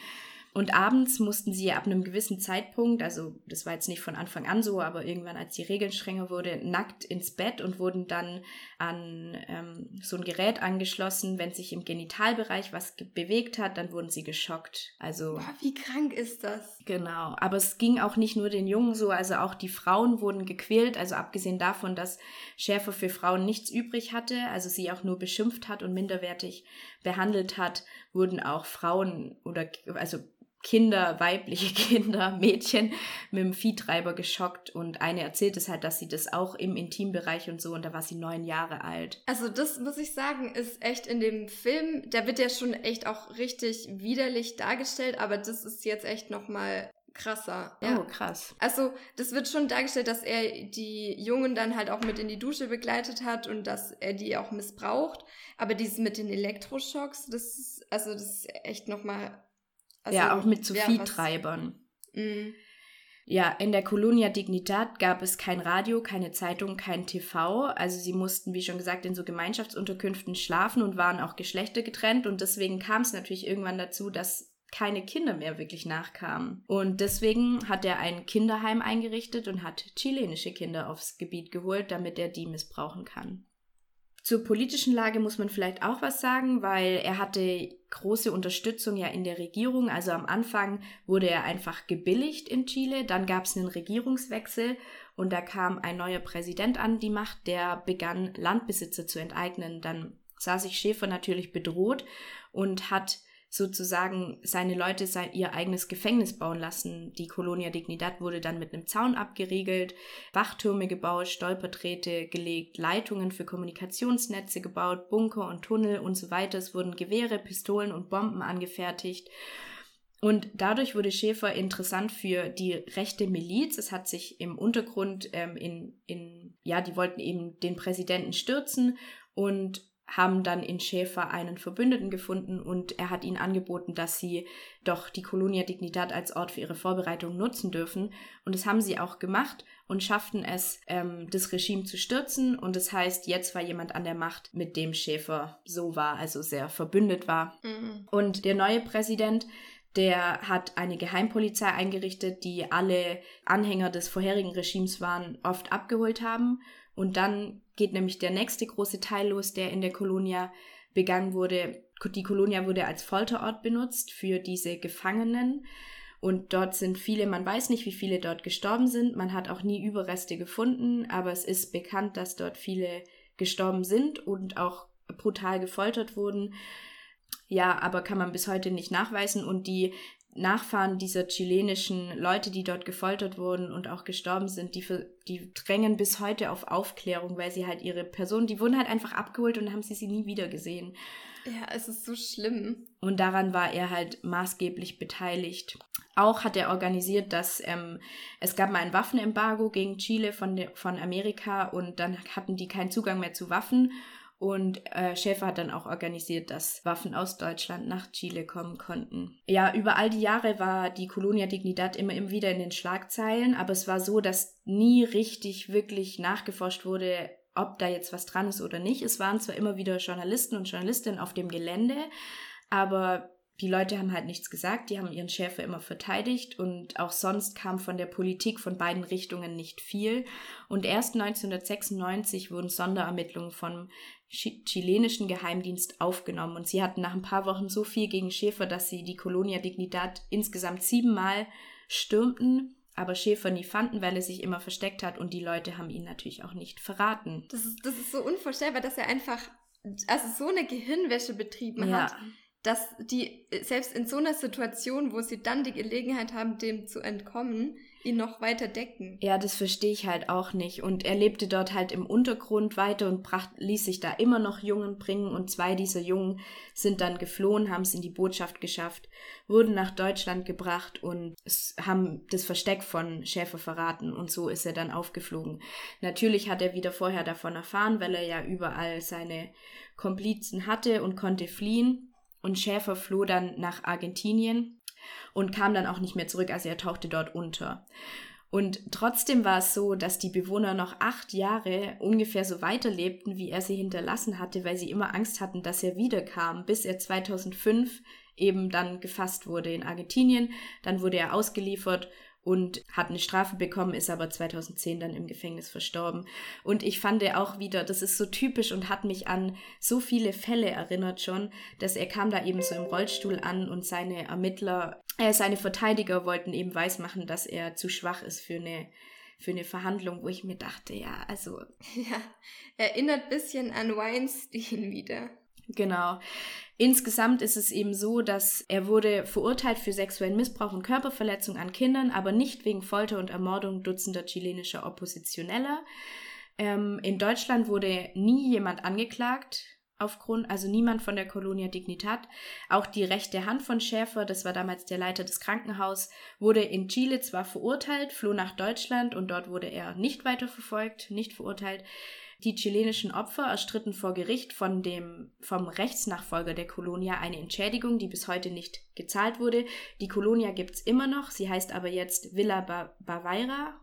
Und abends mussten sie ab einem gewissen Zeitpunkt, also das war jetzt nicht von Anfang an so, aber irgendwann, als die Regeln strenger wurde, nackt ins Bett und wurden dann an ähm, so ein Gerät angeschlossen. Wenn sich im Genitalbereich was bewegt hat, dann wurden sie geschockt. Also Boah, wie krank ist das? Genau, aber es ging auch nicht nur den Jungen so, also auch die Frauen wurden gequält. Also abgesehen davon, dass Schärfer für Frauen nichts übrig hatte, also sie auch nur beschimpft hat und minderwertig behandelt hat, wurden auch Frauen oder also Kinder, weibliche Kinder, Mädchen mit dem Viehtreiber geschockt und eine erzählt es halt, dass sie das auch im Intimbereich und so und da war sie neun Jahre alt. Also das muss ich sagen, ist echt in dem Film, der wird ja schon echt auch richtig widerlich dargestellt, aber das ist jetzt echt nochmal krasser. Ja. Oh, krass. Also, das wird schon dargestellt, dass er die Jungen dann halt auch mit in die Dusche begleitet hat und dass er die auch missbraucht. Aber dieses mit den Elektroschocks, das ist, also, das ist echt nochmal also, ja, auch mit zu ja, Viehtreibern. Mhm. Ja, in der Colonia Dignidad gab es kein Radio, keine Zeitung, kein TV. Also sie mussten, wie schon gesagt, in so Gemeinschaftsunterkünften schlafen und waren auch geschlechtergetrennt. Und deswegen kam es natürlich irgendwann dazu, dass keine Kinder mehr wirklich nachkamen. Und deswegen hat er ein Kinderheim eingerichtet und hat chilenische Kinder aufs Gebiet geholt, damit er die missbrauchen kann. Zur politischen Lage muss man vielleicht auch was sagen, weil er hatte große Unterstützung ja in der Regierung. Also am Anfang wurde er einfach gebilligt in Chile, dann gab es einen Regierungswechsel und da kam ein neuer Präsident an die Macht, der begann Landbesitzer zu enteignen. Dann sah sich Schäfer natürlich bedroht und hat sozusagen seine Leute sein, ihr eigenes Gefängnis bauen lassen. Die Colonia Dignidad wurde dann mit einem Zaun abgeriegelt, Wachtürme gebaut, Stolperträte gelegt, Leitungen für Kommunikationsnetze gebaut, Bunker und Tunnel und so weiter. Es wurden Gewehre, Pistolen und Bomben angefertigt. Und dadurch wurde Schäfer interessant für die rechte Miliz. Es hat sich im Untergrund ähm, in, in, ja, die wollten eben den Präsidenten stürzen und haben dann in Schäfer einen Verbündeten gefunden und er hat ihnen angeboten, dass sie doch die Colonia Dignidad als Ort für ihre Vorbereitung nutzen dürfen. Und das haben sie auch gemacht und schafften es, ähm, das Regime zu stürzen. Und das heißt, jetzt war jemand an der Macht, mit dem Schäfer so war, also sehr verbündet war. Mhm. Und der neue Präsident, der hat eine Geheimpolizei eingerichtet, die alle Anhänger des vorherigen Regimes waren, oft abgeholt haben und dann geht nämlich der nächste große Teil los, der in der Kolonia begangen wurde. Die Kolonia wurde als Folterort benutzt für diese Gefangenen. Und dort sind viele, man weiß nicht, wie viele dort gestorben sind. Man hat auch nie Überreste gefunden, aber es ist bekannt, dass dort viele gestorben sind und auch brutal gefoltert wurden. Ja, aber kann man bis heute nicht nachweisen. Und die Nachfahren dieser chilenischen Leute, die dort gefoltert wurden und auch gestorben sind, die, für, die drängen bis heute auf Aufklärung, weil sie halt ihre Person, die wurden halt einfach abgeholt und haben sie sie nie wieder gesehen. Ja, es ist so schlimm. Und daran war er halt maßgeblich beteiligt. Auch hat er organisiert, dass ähm, es gab mal ein Waffenembargo gegen Chile von, de, von Amerika und dann hatten die keinen Zugang mehr zu Waffen und äh, Schäfer hat dann auch organisiert, dass Waffen aus Deutschland nach Chile kommen konnten. Ja, über all die Jahre war die Colonia Dignidad immer, immer wieder in den Schlagzeilen, aber es war so, dass nie richtig wirklich nachgeforscht wurde, ob da jetzt was dran ist oder nicht. Es waren zwar immer wieder Journalisten und Journalistinnen auf dem Gelände, aber die Leute haben halt nichts gesagt, die haben ihren Schäfer immer verteidigt und auch sonst kam von der Politik von beiden Richtungen nicht viel. Und erst 1996 wurden Sonderermittlungen vom chilenischen Geheimdienst aufgenommen und sie hatten nach ein paar Wochen so viel gegen Schäfer, dass sie die Colonia Dignidad insgesamt siebenmal stürmten, aber Schäfer nie fanden, weil er sich immer versteckt hat und die Leute haben ihn natürlich auch nicht verraten. Das ist, das ist so unvorstellbar, dass er einfach also so eine Gehirnwäsche betrieben ja. hat, dass die selbst in so einer Situation, wo sie dann die Gelegenheit haben, dem zu entkommen, ihn noch weiter decken. Ja, das verstehe ich halt auch nicht. Und er lebte dort halt im Untergrund weiter und bracht, ließ sich da immer noch Jungen bringen. Und zwei dieser Jungen sind dann geflohen, haben es in die Botschaft geschafft, wurden nach Deutschland gebracht und haben das Versteck von Schäfer verraten. Und so ist er dann aufgeflogen. Natürlich hat er wieder vorher davon erfahren, weil er ja überall seine Komplizen hatte und konnte fliehen. Und Schäfer floh dann nach Argentinien und kam dann auch nicht mehr zurück, also er tauchte dort unter. Und trotzdem war es so, dass die Bewohner noch acht Jahre ungefähr so weiterlebten, wie er sie hinterlassen hatte, weil sie immer Angst hatten, dass er wiederkam, bis er 2005 eben dann gefasst wurde in Argentinien. Dann wurde er ausgeliefert und hat eine Strafe bekommen, ist aber 2010 dann im Gefängnis verstorben. Und ich fand auch wieder, das ist so typisch und hat mich an so viele Fälle erinnert schon, dass er kam da eben so im Rollstuhl an und seine Ermittler, äh, seine Verteidiger wollten eben weismachen, dass er zu schwach ist für eine für eine Verhandlung, wo ich mir dachte, ja, also. Ja, erinnert bisschen an Weinstein wieder. Genau. Insgesamt ist es eben so, dass er wurde verurteilt für sexuellen Missbrauch und Körperverletzung an Kindern, aber nicht wegen Folter und Ermordung dutzender chilenischer Oppositioneller. Ähm, in Deutschland wurde nie jemand angeklagt aufgrund, also niemand von der Colonia Dignidad. Auch die rechte Hand von Schäfer, das war damals der Leiter des Krankenhauses, wurde in Chile zwar verurteilt, floh nach Deutschland und dort wurde er nicht weiter verfolgt, nicht verurteilt. Die chilenischen Opfer erstritten vor Gericht von dem, vom Rechtsnachfolger der Colonia eine Entschädigung, die bis heute nicht gezahlt wurde. Die Colonia gibt's immer noch, sie heißt aber jetzt Villa ba Baviera.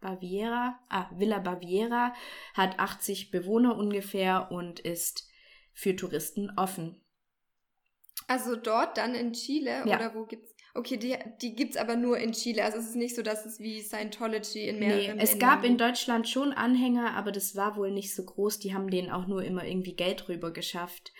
Baviera, ah, Villa Baviera, hat 80 Bewohner ungefähr und ist für Touristen offen. Also dort dann in Chile ja. oder wo gibt's Okay, die, die gibt es aber nur in Chile. Also es ist nicht so, dass es wie Scientology in mehreren Nee, es gab in Deutschland schon Anhänger, aber das war wohl nicht so groß. Die haben denen auch nur immer irgendwie Geld rüber geschafft.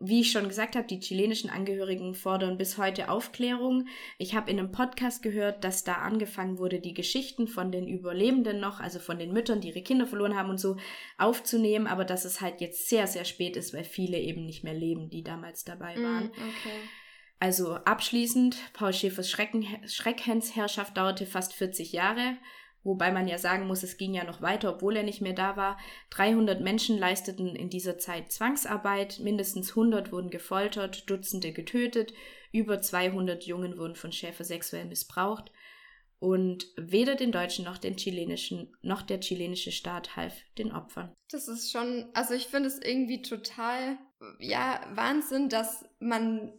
Wie ich schon gesagt habe, die chilenischen Angehörigen fordern bis heute Aufklärung. Ich habe in einem Podcast gehört, dass da angefangen wurde, die Geschichten von den Überlebenden noch, also von den Müttern, die ihre Kinder verloren haben und so, aufzunehmen, aber dass es halt jetzt sehr, sehr spät ist, weil viele eben nicht mehr leben, die damals dabei mm, waren. Mm, okay. Also abschließend, Paul Schäfers Schreckhensherrschaft dauerte fast 40 Jahre, wobei man ja sagen muss, es ging ja noch weiter, obwohl er nicht mehr da war. 300 Menschen leisteten in dieser Zeit Zwangsarbeit, mindestens 100 wurden gefoltert, Dutzende getötet, über 200 Jungen wurden von Schäfer sexuell missbraucht. Und weder den deutschen noch den chilenischen noch der chilenische Staat half den Opfern. Das ist schon, also ich finde es irgendwie total, ja, Wahnsinn, dass man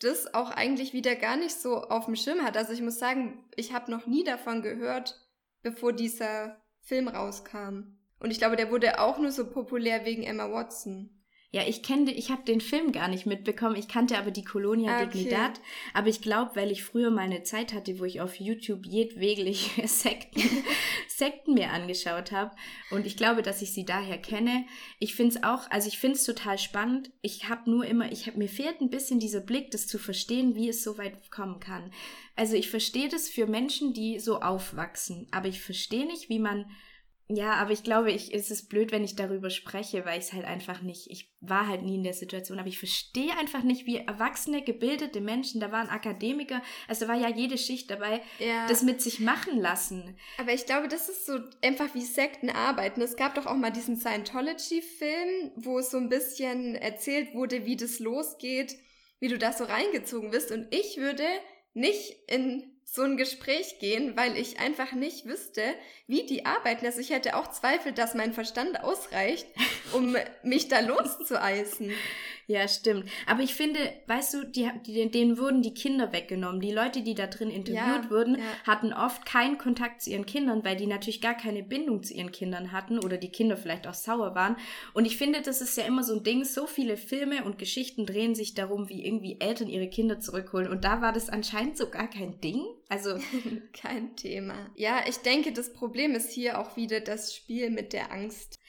das auch eigentlich wieder gar nicht so auf dem Schirm hat. Also ich muss sagen, ich habe noch nie davon gehört, bevor dieser Film rauskam. Und ich glaube, der wurde auch nur so populär wegen Emma Watson. Ja, ich kenne, ich habe den Film gar nicht mitbekommen. Ich kannte aber die Colonia okay. Dignidad. Aber ich glaube, weil ich früher mal eine Zeit hatte, wo ich auf YouTube jedwegliche Sekten, Sekten mir angeschaut habe. Und ich glaube, dass ich sie daher kenne. Ich finde es auch, also ich finde es total spannend. Ich habe nur immer, ich habe mir fehlt ein bisschen dieser Blick, das zu verstehen, wie es so weit kommen kann. Also ich verstehe das für Menschen, die so aufwachsen. Aber ich verstehe nicht, wie man ja, aber ich glaube, ich, es ist blöd, wenn ich darüber spreche, weil ich es halt einfach nicht, ich war halt nie in der Situation, aber ich verstehe einfach nicht, wie erwachsene, gebildete Menschen, da waren Akademiker, also da war ja jede Schicht dabei, ja. das mit sich machen lassen. Aber ich glaube, das ist so einfach wie Sekten arbeiten. Es gab doch auch mal diesen Scientology-Film, wo es so ein bisschen erzählt wurde, wie das losgeht, wie du da so reingezogen bist und ich würde nicht in so ein Gespräch gehen, weil ich einfach nicht wüsste, wie die arbeiten. Also ich hätte auch Zweifel, dass mein Verstand ausreicht, um mich da loszueisen. Ja, stimmt. Aber ich finde, weißt du, die, die, denen wurden die Kinder weggenommen. Die Leute, die da drin interviewt ja, wurden, ja. hatten oft keinen Kontakt zu ihren Kindern, weil die natürlich gar keine Bindung zu ihren Kindern hatten oder die Kinder vielleicht auch sauer waren. Und ich finde, das ist ja immer so ein Ding. So viele Filme und Geschichten drehen sich darum, wie irgendwie Eltern ihre Kinder zurückholen. Und da war das anscheinend so gar kein Ding. Also kein Thema. Ja, ich denke, das Problem ist hier auch wieder das Spiel mit der Angst.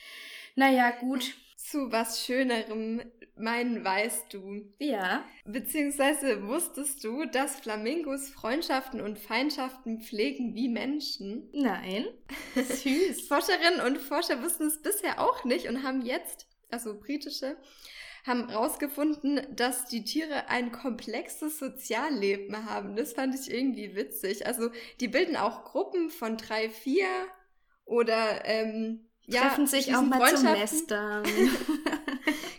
Naja, gut. Zu was Schönerem meinen weißt du. Ja. Beziehungsweise wusstest du, dass Flamingos Freundschaften und Feindschaften pflegen wie Menschen? Nein. Süß. Forscherinnen und Forscher wussten es bisher auch nicht und haben jetzt, also britische, haben herausgefunden, dass die Tiere ein komplexes Sozialleben haben. Das fand ich irgendwie witzig. Also die bilden auch Gruppen von drei, vier oder ähm, treffen ja, sich auch mal zum Lästern.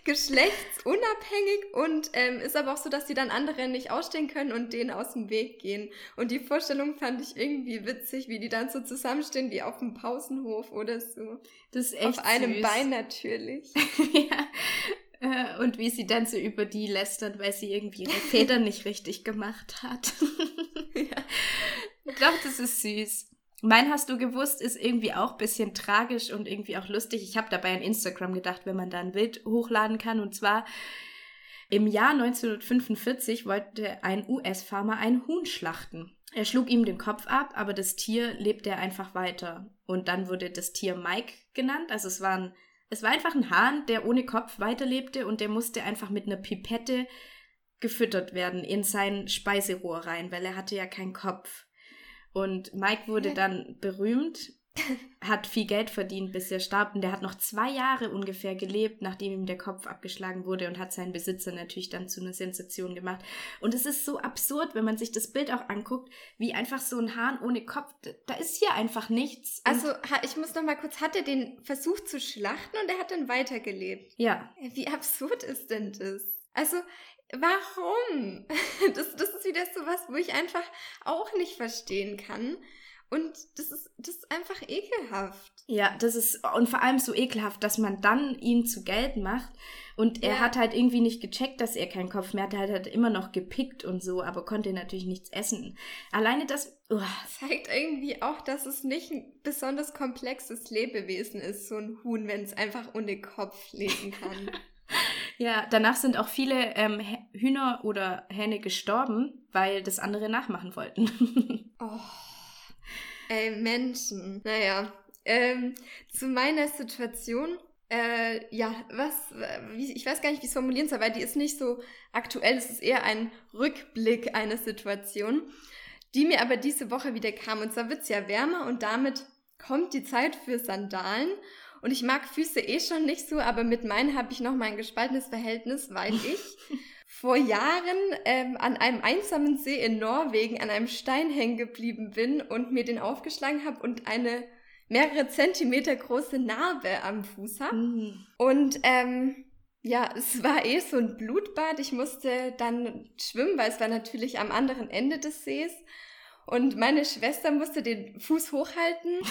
geschlechtsunabhängig und ähm, ist aber auch so, dass die dann andere nicht ausstehen können und denen aus dem Weg gehen. Und die Vorstellung fand ich irgendwie witzig, wie die dann so zusammenstehen wie auf dem Pausenhof oder so. Das ist echt Auf einem süß. Bein natürlich. ja. Äh, und wie sie dann so über die lästern, weil sie irgendwie ihre Federn nicht richtig gemacht hat. ja. Doch, das ist süß. Mein hast du gewusst ist irgendwie auch ein bisschen tragisch und irgendwie auch lustig. Ich habe dabei an Instagram gedacht, wenn man da ein Bild hochladen kann. Und zwar im Jahr 1945 wollte ein US-Farmer ein Huhn schlachten. Er schlug ihm den Kopf ab, aber das Tier lebte einfach weiter. Und dann wurde das Tier Mike genannt. Also es war, ein, es war einfach ein Hahn, der ohne Kopf weiterlebte und der musste einfach mit einer Pipette gefüttert werden in sein Speiserohr rein, weil er hatte ja keinen Kopf. Und Mike wurde dann berühmt, hat viel Geld verdient, bis er starb. Und der hat noch zwei Jahre ungefähr gelebt, nachdem ihm der Kopf abgeschlagen wurde und hat seinen Besitzer natürlich dann zu einer Sensation gemacht. Und es ist so absurd, wenn man sich das Bild auch anguckt, wie einfach so ein Hahn ohne Kopf. Da ist hier einfach nichts. Also, ich muss noch mal kurz, hat er den versucht zu schlachten und er hat dann weitergelebt? Ja. Wie absurd ist denn das? Also, Warum? Das, das ist wieder so was, wo ich einfach auch nicht verstehen kann. Und das ist, das ist einfach ekelhaft. Ja, das ist, und vor allem so ekelhaft, dass man dann ihn zu Geld macht. Und er ja. hat halt irgendwie nicht gecheckt, dass er keinen Kopf mehr hatte. Er hat halt immer noch gepickt und so, aber konnte natürlich nichts essen. Alleine das uh. zeigt irgendwie auch, dass es nicht ein besonders komplexes Lebewesen ist, so ein Huhn, wenn es einfach ohne Kopf leben kann. Ja, danach sind auch viele ähm, Hühner oder Hähne gestorben, weil das andere nachmachen wollten. oh. Ey, Menschen. Naja. Ähm, zu meiner Situation. Äh, ja, was, wie, ich weiß gar nicht, wie es formulieren soll, weil die ist nicht so aktuell. Es ist eher ein Rückblick einer Situation, die mir aber diese Woche wieder kam. Und zwar wird es ja wärmer und damit kommt die Zeit für Sandalen. Und ich mag Füße eh schon nicht so, aber mit meinen habe ich noch mal ein gespaltenes Verhältnis, weil ich vor Jahren ähm, an einem einsamen See in Norwegen an einem Stein hängen geblieben bin und mir den aufgeschlagen habe und eine mehrere Zentimeter große Narbe am Fuß habe. Mhm. Und ähm, ja, es war eh so ein Blutbad. Ich musste dann schwimmen, weil es war natürlich am anderen Ende des Sees. Und meine Schwester musste den Fuß hochhalten.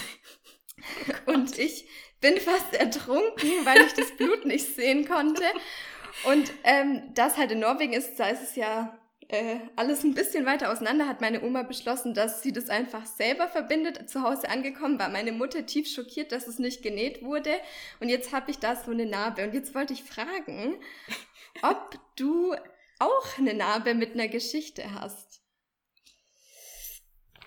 Oh und ich bin fast ertrunken, weil ich das Blut nicht sehen konnte. Und ähm, das halt in Norwegen ist, da ist es ja äh, alles ein bisschen weiter auseinander, hat meine Oma beschlossen, dass sie das einfach selber verbindet. Zu Hause angekommen war meine Mutter tief schockiert, dass es nicht genäht wurde. Und jetzt habe ich da so eine Narbe. Und jetzt wollte ich fragen, ob du auch eine Narbe mit einer Geschichte hast.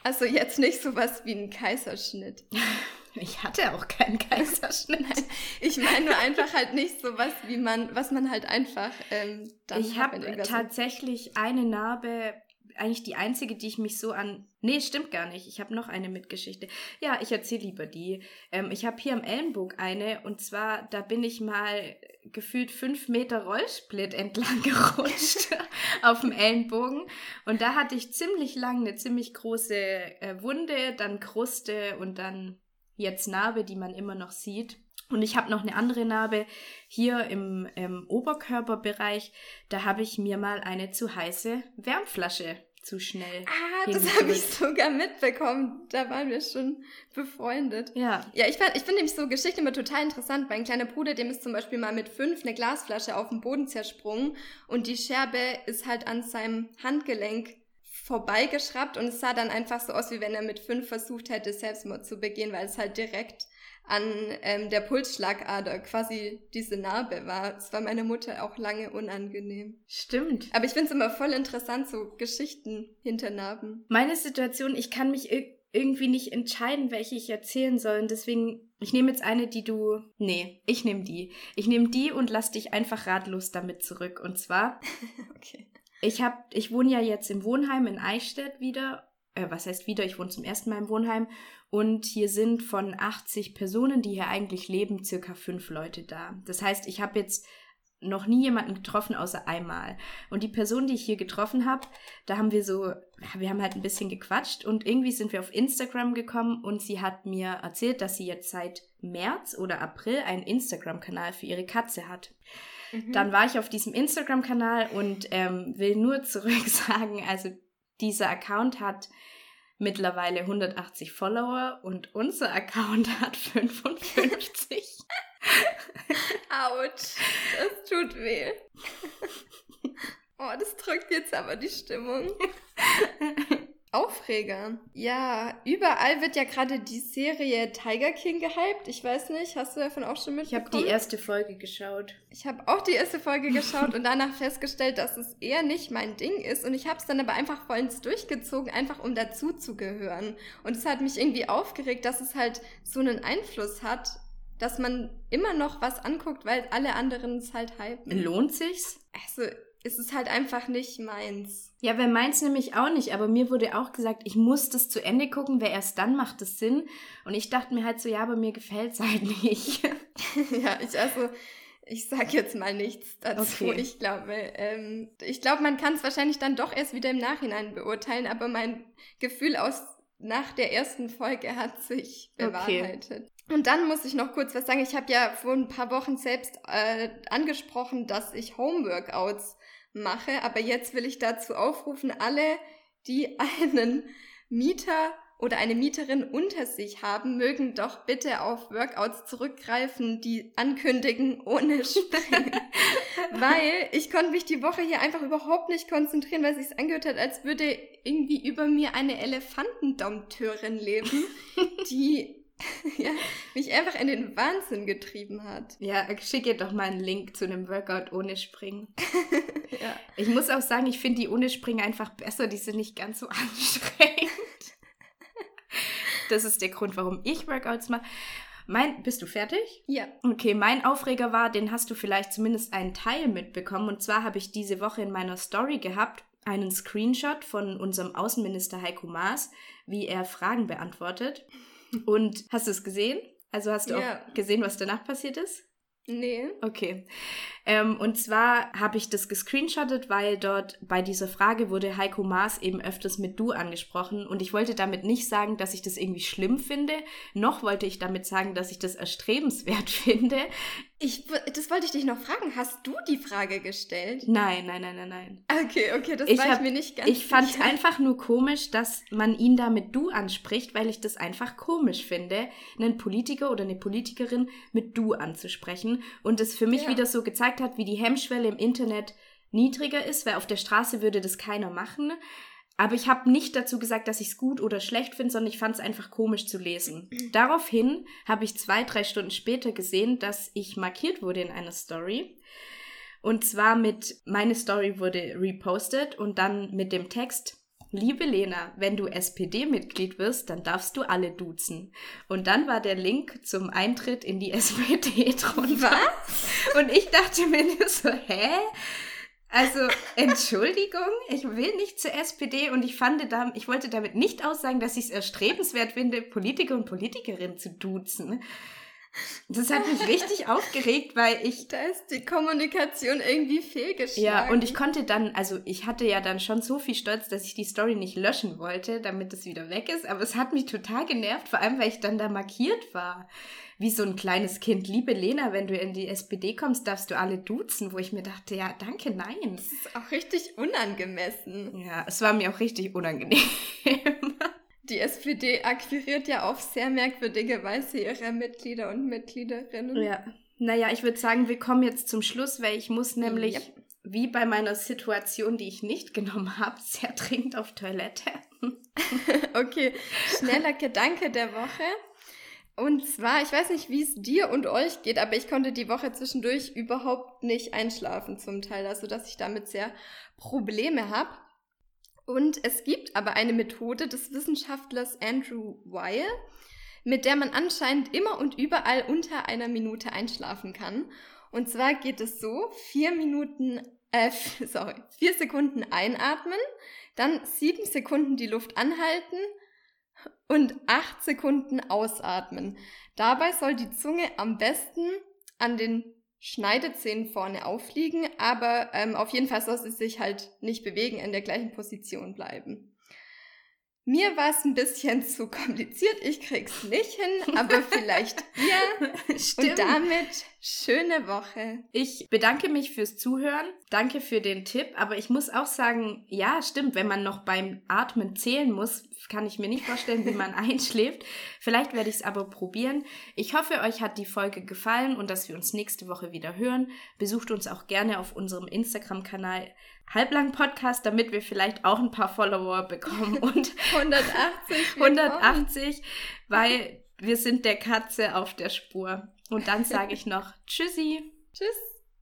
Also jetzt nicht sowas wie ein Kaiserschnitt. Ich hatte auch keinen Kaiserschnitt. ich meine nur einfach halt nicht so was, wie man, was man halt einfach ähm, dann Ich habe tatsächlich eine Narbe, eigentlich die einzige, die ich mich so an. Nee, stimmt gar nicht. Ich habe noch eine Mitgeschichte. Ja, ich erzähle lieber die. Ähm, ich habe hier am Ellenbogen eine und zwar, da bin ich mal gefühlt fünf Meter Rollsplit entlang gerutscht auf dem Ellenbogen. Und da hatte ich ziemlich lang eine ziemlich große äh, Wunde, dann Kruste und dann jetzt Narbe, die man immer noch sieht. Und ich habe noch eine andere Narbe hier im, im Oberkörperbereich. Da habe ich mir mal eine zu heiße Wärmflasche zu schnell. Ah, das habe ich sogar mitbekommen. Da waren wir schon befreundet. Ja. Ja, ich, ich finde nämlich so Geschichten immer total interessant. Mein kleiner Bruder, dem ist zum Beispiel mal mit fünf eine Glasflasche auf den Boden zersprungen und die Scherbe ist halt an seinem Handgelenk vorbeigeschraubt und es sah dann einfach so aus, wie wenn er mit fünf versucht hätte, Selbstmord zu begehen, weil es halt direkt an ähm, der Pulsschlagader quasi diese Narbe war. Es war meiner Mutter auch lange unangenehm. Stimmt. Aber ich finde es immer voll interessant, so Geschichten hinter Narben. Meine Situation, ich kann mich irgendwie nicht entscheiden, welche ich erzählen soll. Und deswegen, ich nehme jetzt eine, die du. Nee, ich nehme die. Ich nehme die und lass dich einfach ratlos damit zurück. Und zwar. okay. Ich habe, ich wohne ja jetzt im Wohnheim in Eichstätt wieder. Äh, was heißt wieder? Ich wohne zum ersten Mal im Wohnheim. Und hier sind von 80 Personen, die hier eigentlich leben, circa fünf Leute da. Das heißt, ich habe jetzt noch nie jemanden getroffen, außer einmal. Und die Person, die ich hier getroffen habe, da haben wir so, wir haben halt ein bisschen gequatscht und irgendwie sind wir auf Instagram gekommen und sie hat mir erzählt, dass sie jetzt seit März oder April einen Instagram-Kanal für ihre Katze hat. Mhm. Dann war ich auf diesem Instagram-Kanal und ähm, will nur zurück sagen, also dieser Account hat mittlerweile 180 Follower und unser Account hat 55. Autsch, das tut weh. Oh, das drückt jetzt aber die Stimmung. Aufreger. Ja, überall wird ja gerade die Serie Tiger King gehypt. Ich weiß nicht, hast du davon auch schon mitbekommen? Ich habe die erste Folge geschaut. Ich habe auch die erste Folge geschaut und danach festgestellt, dass es eher nicht mein Ding ist. Und ich habe es dann aber einfach vollends durchgezogen, einfach um dazu zu gehören. Und es hat mich irgendwie aufgeregt, dass es halt so einen Einfluss hat, dass man immer noch was anguckt, weil alle anderen es halt hypen. Lohnt sich's? Also, es ist halt einfach nicht meins. Ja, wer meins nämlich auch nicht, aber mir wurde auch gesagt, ich muss das zu Ende gucken, weil erst dann macht es Sinn. Und ich dachte mir halt so, ja, aber mir gefällt es halt nicht. ja, ich also, ich sag jetzt mal nichts dazu. Okay. Ich glaube, ähm, ich glaube, man kann es wahrscheinlich dann doch erst wieder im Nachhinein beurteilen, aber mein Gefühl aus nach der ersten Folge hat sich bewahrheitet. Okay. Und dann muss ich noch kurz was sagen. Ich habe ja vor ein paar Wochen selbst äh, angesprochen, dass ich Homeworkouts mache. Aber jetzt will ich dazu aufrufen, alle, die einen Mieter oder eine Mieterin unter sich haben, mögen doch bitte auf Workouts zurückgreifen, die ankündigen ohne Springen. weil ich konnte mich die Woche hier einfach überhaupt nicht konzentrieren, weil es sich angehört hat, als würde irgendwie über mir eine Elefantendompteurin leben, die ja, mich einfach in den Wahnsinn getrieben hat. Ja, schicke doch mal einen Link zu einem Workout ohne Springen. ja. Ich muss auch sagen, ich finde die ohne Springen einfach besser, die sind nicht ganz so anstrengend. das ist der Grund, warum ich Workouts mache. Mein, bist du fertig? Ja. Okay, mein Aufreger war, den hast du vielleicht zumindest einen Teil mitbekommen. Und zwar habe ich diese Woche in meiner Story gehabt, einen Screenshot von unserem Außenminister Heiko Maas, wie er Fragen beantwortet. Und hast du es gesehen? Also hast du ja. auch gesehen, was danach passiert ist? Nee. Okay. Ähm, und zwar habe ich das gescreenshottet, weil dort bei dieser Frage wurde Heiko Maas eben öfters mit du angesprochen. Und ich wollte damit nicht sagen, dass ich das irgendwie schlimm finde, noch wollte ich damit sagen, dass ich das erstrebenswert finde. Ich, das wollte ich dich noch fragen. Hast du die Frage gestellt? Nein, nein, nein, nein, nein. Okay, okay, das ich war hab, ich mir nicht ganz Ich fand es einfach nur komisch, dass man ihn da mit du anspricht, weil ich das einfach komisch finde, einen Politiker oder eine Politikerin mit du anzusprechen. Und es für mich ja. wieder so gezeigt hat, wie die Hemmschwelle im Internet niedriger ist, weil auf der Straße würde das keiner machen. Aber ich habe nicht dazu gesagt, dass ich es gut oder schlecht finde, sondern ich fand es einfach komisch zu lesen. Daraufhin habe ich zwei, drei Stunden später gesehen, dass ich markiert wurde in einer Story. Und zwar mit, meine Story wurde repostet und dann mit dem Text, Liebe Lena, wenn du SPD-Mitglied wirst, dann darfst du alle duzen. Und dann war der Link zum Eintritt in die SPD drunter. Was? Und ich dachte mir so, hä? Also, Entschuldigung, ich will nicht zur SPD und ich fand da, ich wollte damit nicht aussagen, dass ich es erstrebenswert finde, Politiker und Politikerinnen zu duzen. Das hat mich richtig aufgeregt, weil ich. Da ist die Kommunikation irgendwie fehlgeschlagen. Ja, und ich konnte dann, also ich hatte ja dann schon so viel Stolz, dass ich die Story nicht löschen wollte, damit es wieder weg ist. Aber es hat mich total genervt, vor allem weil ich dann da markiert war wie so ein kleines Kind. Liebe Lena, wenn du in die SPD kommst, darfst du alle duzen, wo ich mir dachte, ja, danke, nein. Das ist auch richtig unangemessen. Ja, es war mir auch richtig unangenehm. Die SPD akquiriert ja auf sehr merkwürdige Weise ihre Mitglieder und Mitgliederinnen. Ja. Naja, ich würde sagen, wir kommen jetzt zum Schluss, weil ich muss nämlich, yep. wie bei meiner Situation, die ich nicht genommen habe, sehr dringend auf Toilette. okay, schneller Gedanke der Woche. Und zwar, ich weiß nicht, wie es dir und euch geht, aber ich konnte die Woche zwischendurch überhaupt nicht einschlafen zum Teil, also dass ich damit sehr Probleme habe. Und es gibt aber eine Methode des Wissenschaftlers Andrew Weil, mit der man anscheinend immer und überall unter einer Minute einschlafen kann. Und zwar geht es so, vier Minuten, äh, sorry, vier Sekunden einatmen, dann sieben Sekunden die Luft anhalten und acht Sekunden ausatmen. Dabei soll die Zunge am besten an den Schneidezähnen vorne aufliegen, aber ähm, auf jeden Fall soll sie sich halt nicht bewegen, in der gleichen Position bleiben. Mir war es ein bisschen zu kompliziert, ich krieg's nicht hin, aber vielleicht ihr. Stimmt. Und damit schöne Woche. Ich bedanke mich fürs Zuhören. Danke für den Tipp, aber ich muss auch sagen, ja, stimmt, wenn man noch beim Atmen zählen muss, kann ich mir nicht vorstellen, wie man einschläft. Vielleicht werde ich es aber probieren. Ich hoffe, euch hat die Folge gefallen und dass wir uns nächste Woche wieder hören. Besucht uns auch gerne auf unserem Instagram-Kanal halblang Podcast, damit wir vielleicht auch ein paar Follower bekommen und 180 180, weil wir sind der Katze auf der Spur. Und dann sage ich noch Tschüssi. Tschüss.